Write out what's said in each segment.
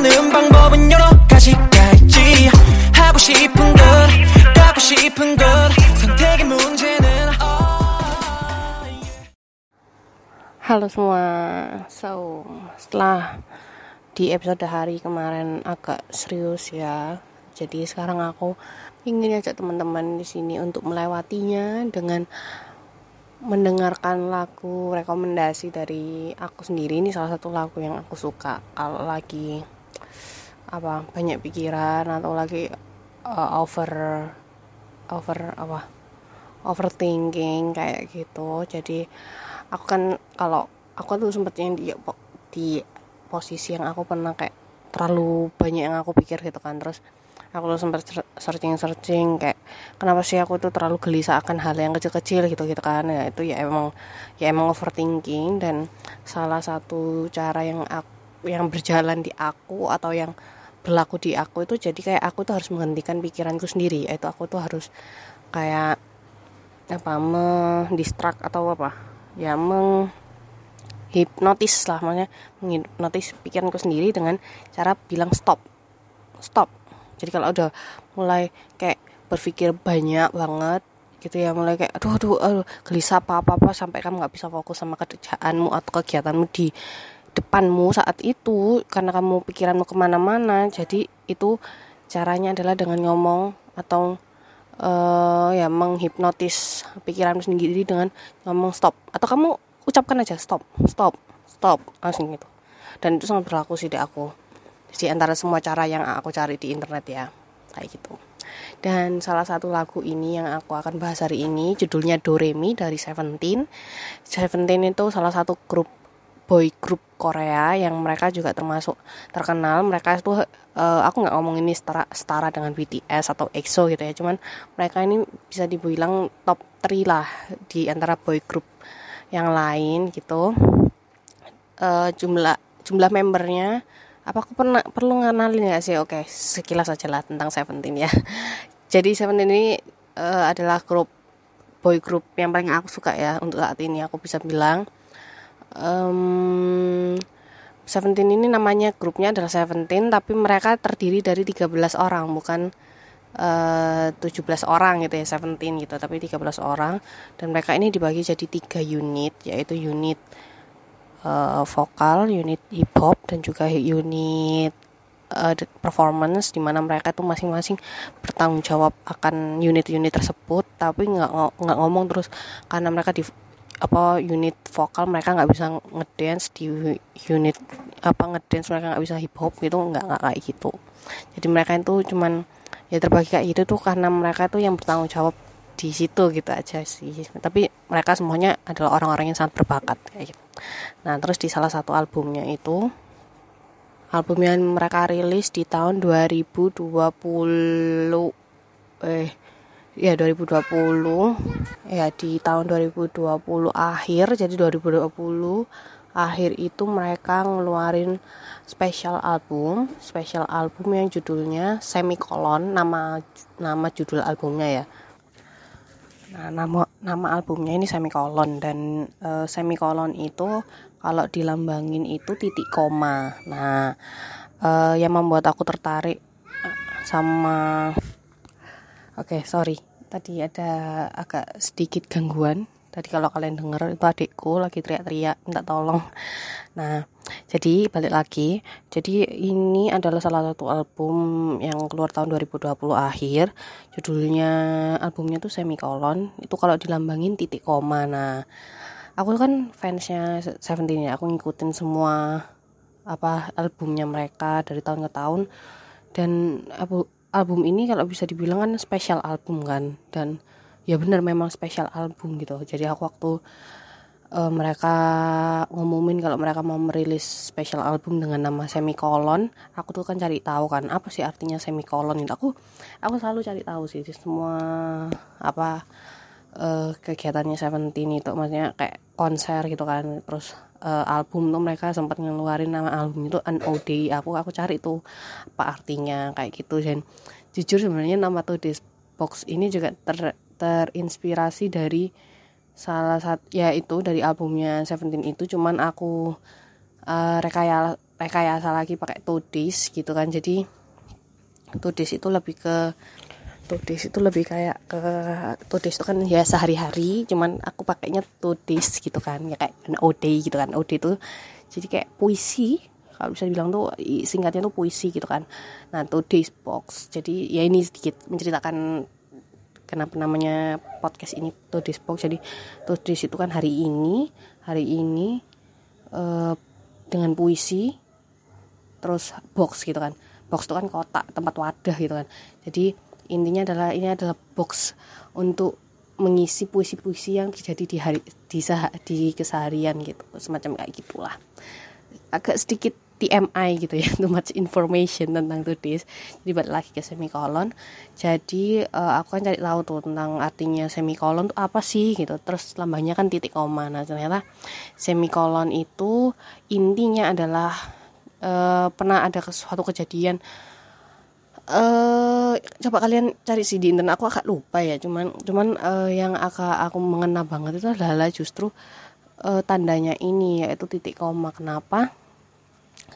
같을 때 표현하는 방법은 여러 가지가 있지 하고 싶은 것 갖고 싶은 것 선택의 문제는 oh, yeah. Halo semua, so setelah di episode hari kemarin agak serius ya, jadi sekarang aku ingin ajak teman-teman di sini untuk melewatinya dengan mendengarkan lagu rekomendasi dari aku sendiri ini salah satu lagu yang aku suka kalau lagi apa banyak pikiran atau lagi uh, over over apa overthinking kayak gitu. Jadi aku kan kalau aku tuh sempet yang di di posisi yang aku pernah kayak terlalu banyak yang aku pikir gitu kan. Terus aku tuh sempat searching searching kayak kenapa sih aku tuh terlalu gelisah akan hal yang kecil-kecil gitu gitu kan. Ya itu ya emang ya emang overthinking dan salah satu cara yang aku, yang berjalan di aku atau yang berlaku di aku itu jadi kayak aku tuh harus menghentikan pikiranku sendiri yaitu aku tuh harus kayak apa mendistrak atau apa ya meng hipnotis lah makanya menghipnotis pikiranku sendiri dengan cara bilang stop stop. Jadi kalau udah mulai kayak berpikir banyak banget gitu ya mulai kayak aduh aduh, aduh gelisah apa apa apa sampai kamu nggak bisa fokus sama kerjaanmu atau kegiatanmu di depanmu saat itu karena kamu pikiranmu ke mana-mana jadi itu caranya adalah dengan ngomong atau uh, ya menghipnotis pikiranmu sendiri dengan ngomong stop. Atau kamu ucapkan aja stop stop stop langsung gitu. Dan itu sangat berlaku sih di aku. Di antara semua cara yang aku cari di internet ya kayak gitu. Dan salah satu lagu ini yang aku akan bahas hari ini judulnya Doremi dari Seventeen. Seventeen itu salah satu grup boy group Korea yang mereka juga termasuk terkenal. Mereka itu uh, aku nggak ngomong ini setara setara dengan BTS atau EXO gitu ya. Cuman mereka ini bisa dibilang top 3 lah di antara boy group yang lain gitu. Uh, jumlah jumlah membernya apa aku pernah perlu ngenalin ya sih? Oke sekilas aja lah tentang Seventeen ya. Jadi Seventeen ini uh, adalah grup boy group yang paling aku suka ya untuk saat ini. Aku bisa bilang um, Seventeen ini namanya grupnya adalah Seventeen tapi mereka terdiri dari 13 orang bukan uh, 17 orang gitu ya Seventeen gitu tapi 13 orang. Dan mereka ini dibagi jadi tiga unit yaitu unit uh, vokal, unit hip hop dan juga unit uh, performance di mana mereka tuh masing-masing bertanggung jawab akan unit-unit tersebut tapi nggak nggak ngomong terus karena mereka di apa unit vokal mereka nggak bisa ngedance di unit apa ngedance mereka nggak bisa hip hop gitu nggak nggak kayak gitu. Jadi mereka itu cuman ya terbagi kayak gitu tuh karena mereka tuh yang bertanggung jawab di situ gitu aja sih. Tapi mereka semuanya adalah orang-orang yang sangat berbakat kayak gitu. Nah terus di salah satu albumnya itu album yang mereka rilis di tahun 2020 eh ya 2020 ya di tahun 2020 akhir jadi 2020 akhir itu mereka ngeluarin special album. Special album yang judulnya semikolon nama nama judul albumnya ya. Nah, nama nama albumnya ini semikolon dan uh, semikolon itu kalau dilambangin itu titik koma. Nah, uh, yang membuat aku tertarik sama Oke, okay, sorry. Tadi ada agak sedikit gangguan Tadi kalau kalian denger itu adikku lagi teriak-teriak minta tolong. Nah, jadi balik lagi. Jadi ini adalah salah satu album yang keluar tahun 2020 akhir. Judulnya albumnya tuh Semikolon. Itu kalau dilambangin titik koma. Nah, aku kan fansnya Seventeen ya. Aku ngikutin semua apa albumnya mereka dari tahun ke tahun dan album ini kalau bisa dibilang kan spesial album kan. Dan ya bener memang spesial album gitu. Jadi aku waktu uh, mereka ngumumin kalau mereka mau merilis special album dengan nama semikolon aku tuh kan cari tahu kan apa sih artinya semikolon itu aku aku selalu cari tahu sih semua apa uh, kegiatannya Seventeen itu. Maksudnya kayak konser gitu kan terus uh, album tuh mereka sempat ngeluarin nama album itu NOD aku aku cari tuh apa artinya kayak gitu. Dan jujur sebenarnya nama tuh box ini juga ter terinspirasi dari salah satu ya itu dari albumnya Seventeen itu. Cuman aku uh, rekayasa rekayasa lagi pakai tudis gitu kan. Jadi tudis itu lebih ke tudis itu lebih kayak ke tudis itu kan ya sehari-hari cuman aku pakainya tudis gitu kan ya kayak OD gitu kan. OD itu jadi kayak puisi kalau bisa dibilang tuh singkatnya tuh puisi gitu kan. Nah tudis box jadi ya ini sedikit menceritakan kenapa namanya podcast ini tudis box. Jadi tudis itu kan hari ini hari ini uh, dengan puisi terus box gitu kan. Box itu kan kotak tempat wadah gitu kan. Jadi intinya adalah ini adalah box untuk mengisi puisi-puisi yang terjadi di hari di sah, di keseharian gitu. Semacam kayak gitulah. Agak sedikit TMI gitu ya too much information tentang tudis jadi balik lagi ke semikolon. Jadi uh, aku kan cari tahu tuh tentang artinya semikolon tuh apa sih gitu. Terus lambangnya kan titik koma. Nah ternyata semikolon itu intinya adalah uh, pernah ada suatu kejadian uh, coba kalian cari sih di internet. Aku agak lupa ya. Cuman cuman uh, yang agak aku mengena banget itu adalah justru uh, tandanya ini yaitu titik koma. Kenapa?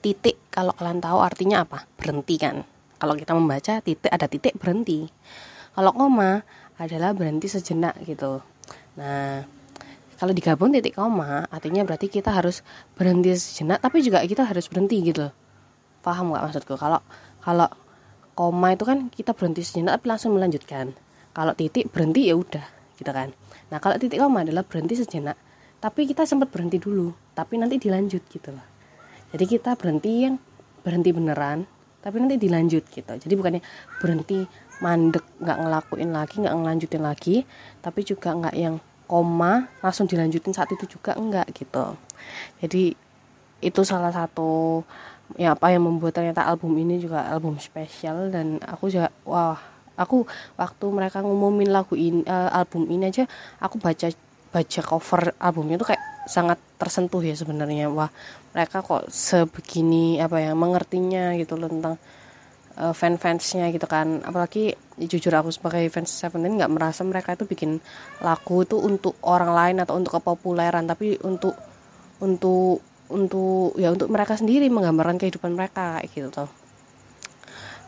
Titik kalau kalian tahu artinya apa? Berhenti kan? Kalau kita membaca titik ada titik berhenti. Kalau koma adalah berhenti sejenak gitu. Nah kalau digabung titik koma artinya berarti kita harus berhenti sejenak tapi juga kita harus berhenti gitu. Paham nggak maksudku? Kalau kalau koma itu kan kita berhenti sejenak tapi langsung melanjutkan. Kalau titik berhenti ya udah gitu kan. Nah kalau titik koma adalah berhenti sejenak tapi kita sempat berhenti dulu tapi nanti dilanjut gitu loh. Jadi kita berhenti yang berhenti beneran tapi nanti dilanjut gitu. Jadi bukannya berhenti mandek nggak ngelakuin lagi nggak ngelanjutin lagi tapi juga nggak yang koma langsung dilanjutin saat itu juga enggak gitu. Jadi itu salah satu ya apa yang membuat ternyata album ini juga album spesial dan aku juga wah aku waktu mereka ngumumin lagu ini uh, album ini aja aku baca baca cover albumnya tuh kayak sangat tersentuh ya sebenarnya. Wah mereka kok sebegini apa ya mengertinya gitu loh tentang uh, fan-fansnya gitu kan. Apalagi jujur aku sebagai fans Seventeen nggak merasa mereka itu bikin lagu itu untuk orang lain atau untuk kepopuleran tapi untuk untuk untuk ya untuk mereka sendiri menggambarkan kehidupan mereka gitu tuh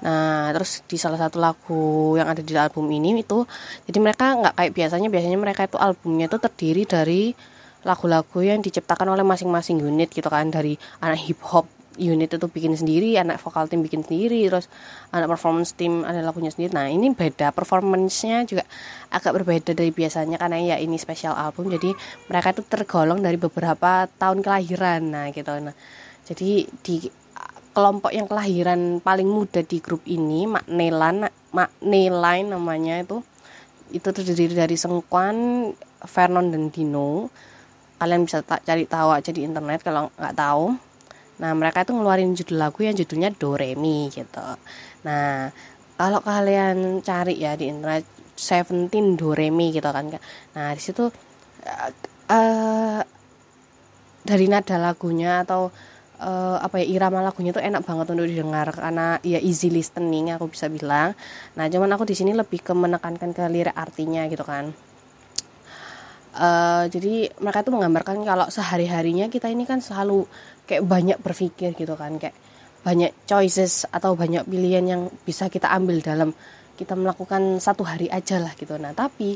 Nah, terus di salah satu lagu yang ada di album ini itu, jadi mereka nggak kayak biasanya, biasanya mereka itu albumnya itu terdiri dari lagu-lagu yang diciptakan oleh masing-masing unit gitu kan, dari anak hip hop unit itu bikin sendiri, anak vokal tim bikin sendiri, terus anak performance tim ada lagunya sendiri. Nah ini beda, performancenya juga agak berbeda dari biasanya karena ya ini spesial album, jadi mereka itu tergolong dari beberapa tahun kelahiran, nah gitu. Nah jadi di kelompok yang kelahiran paling muda di grup ini, Maknelan, Makneline namanya itu, itu terdiri dari Sengkuan, Vernon dan Dino. Kalian bisa cari tahu aja di internet kalau nggak tahu Nah, mereka itu ngeluarin judul lagu yang judulnya Do Re Mi gitu. Nah, kalau kalian cari ya di internet Seventeen Do Re Mi gitu kan. Nah, di situ uh, dari nada lagunya atau uh, apa ya irama lagunya tuh enak banget untuk didengar karena ya easy listening aku bisa bilang. Nah, cuman aku di sini lebih ke menekankan ke lirik artinya gitu kan. Uh, jadi mereka tuh menggambarkan kalau sehari harinya kita ini kan selalu kayak banyak berpikir gitu kan kayak banyak choices atau banyak pilihan yang bisa kita ambil dalam kita melakukan satu hari aja lah gitu. Nah tapi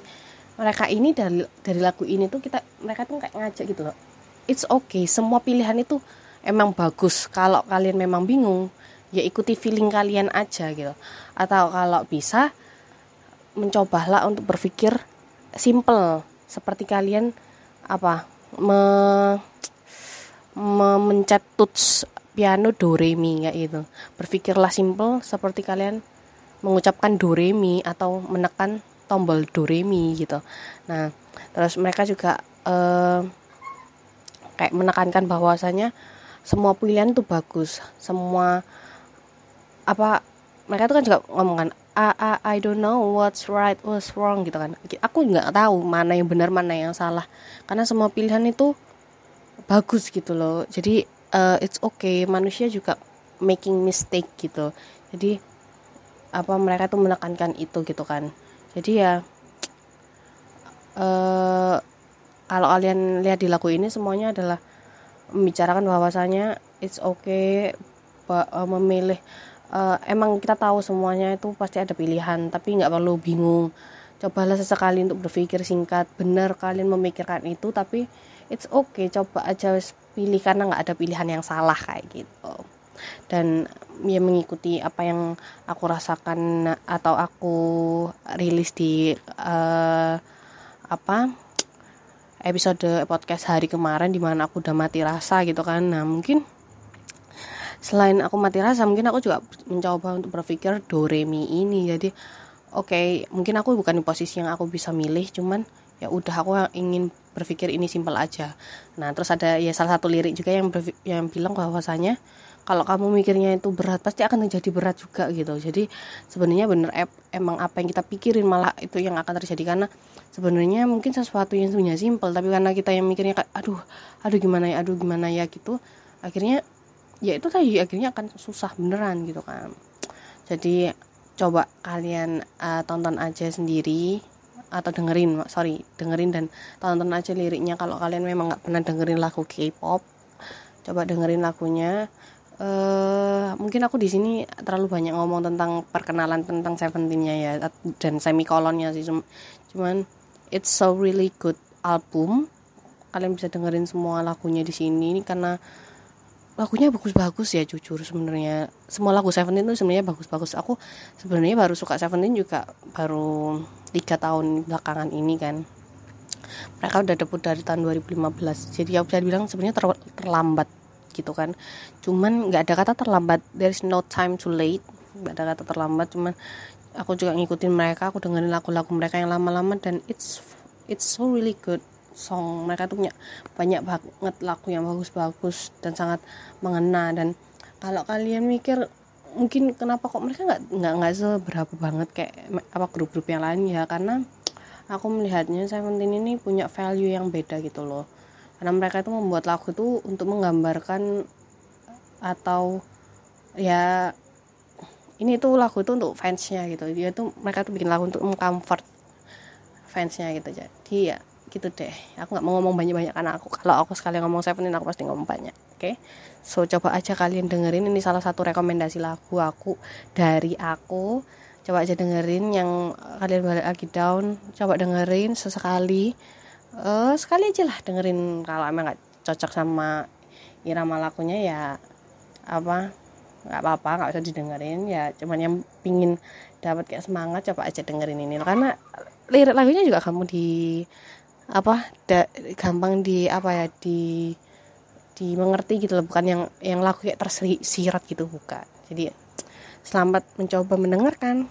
mereka ini dari dari lagu ini tuh kita mereka tuh kayak ngajak gitu loh it's okay semua pilihan itu emang bagus. Kalau kalian memang bingung ya ikuti feeling kalian aja gitu. Atau kalau bisa mencobalah untuk berpikir simple seperti kalian apa me memencet touch piano do re mi kayak gitu. Berpikirlah simple seperti kalian mengucapkan do re mi atau menekan tombol do re mi gitu. Nah, terus mereka juga uh, kayak menekankan bahwasanya semua pilihan itu bagus, semua apa mereka itu kan juga ngomong kan I, I, don't know what's right what's wrong gitu kan. Aku nggak tahu mana yang benar mana yang salah. Karena semua pilihan itu bagus gitu loh. Jadi uh, it's okay. Manusia juga making mistake gitu. Jadi apa mereka tuh menekankan itu gitu kan. Jadi ya uh, kalau kalian lihat di lagu ini semuanya adalah membicarakan bahwasanya it's okay uh, memilih uh, emang kita tahu semuanya itu pasti ada pilihan tapi nggak perlu bingung. Cobalah sesekali untuk berpikir singkat benar kalian memikirkan itu tapi it's okay coba aja pilih karena nggak ada pilihan yang salah kayak gitu. Dan ya mengikuti apa yang aku rasakan atau aku rilis di uh, apa episode podcast hari kemarin di mana aku udah mati rasa gitu kan. Nah mungkin selain aku mati rasa mungkin aku juga mencoba untuk berpikir do re mi ini. Jadi oke okay, mungkin aku bukan di posisi yang aku bisa milih cuman ya udah aku ingin berpikir ini simpel aja. Nah terus ada ya salah satu lirik juga yang yang bilang bahwasanya kalau kamu mikirnya itu berat pasti akan menjadi berat juga gitu. Jadi sebenarnya bener emang apa yang kita pikirin malah itu yang akan terjadi. Karena sebenarnya mungkin sesuatu yang sebenarnya simpel tapi karena kita yang mikirnya aduh aduh gimana ya aduh gimana ya gitu akhirnya ya itu tadi akhirnya akan susah beneran gitu kan. Jadi coba kalian uh, tonton aja sendiri atau dengerin sorry dengerin dan tonton aja liriknya. Kalau kalian memang nggak pernah dengerin lagu K-pop coba dengerin lagunya. Uh, mungkin aku di sini terlalu banyak ngomong tentang perkenalan tentang Seventeennya ya dan semikolonnya sih. Cuman it's so really good album. Kalian bisa dengerin semua lagunya di sini ini karena lagunya bagus-bagus ya jujur sebenarnya. Semua lagu Seventeen itu sebenarnya bagus-bagus. Aku sebenarnya baru suka Seventeen juga baru tiga tahun belakangan ini kan. Mereka udah debut dari tahun 2015 jadi aku bisa bilang sebenarnya ter terlambat gitu kan. Cuman nggak ada kata terlambat. There is no time too late. Nggak ada kata terlambat. Cuman aku juga ngikutin mereka. Aku dengerin lagu-lagu mereka yang lama-lama. Dan it's it's so really good song. Mereka tuh punya banyak banget lagu yang bagus-bagus dan sangat mengena. Dan kalau kalian mikir mungkin kenapa kok mereka nggak nggak nggak seberapa banget kayak apa grup-grup yang lain ya? Karena aku melihatnya Seventeen ini punya value yang beda gitu loh. Karena mereka itu membuat lagu itu untuk menggambarkan atau ya ini tuh lagu itu untuk fansnya gitu. Dia tuh mereka tuh bikin lagu untuk mengcomfort fansnya gitu. Jadi ya gitu deh. Aku nggak mau ngomong banyak-banyak karena aku kalau aku sekali ngomong Seventeen aku pasti ngomong banyak oke? Okay? so coba aja kalian dengerin ini salah satu rekomendasi lagu aku dari aku. Coba aja dengerin yang kalian balik lagi down. Coba dengerin sesekali. Uh, sekali aja lah dengerin. Kalau emang nggak cocok sama irama lagunya ya apa nggak apa-apa nggak usah didengerin. Ya cuman yang pingin dapat kayak semangat coba aja dengerin ini. Karena lirik lagunya juga kamu di apa da, gampang di apa ya di dimengerti gitu loh bukan yang yang lagu kayak tersirat gitu bukan. Jadi selamat mencoba mendengarkan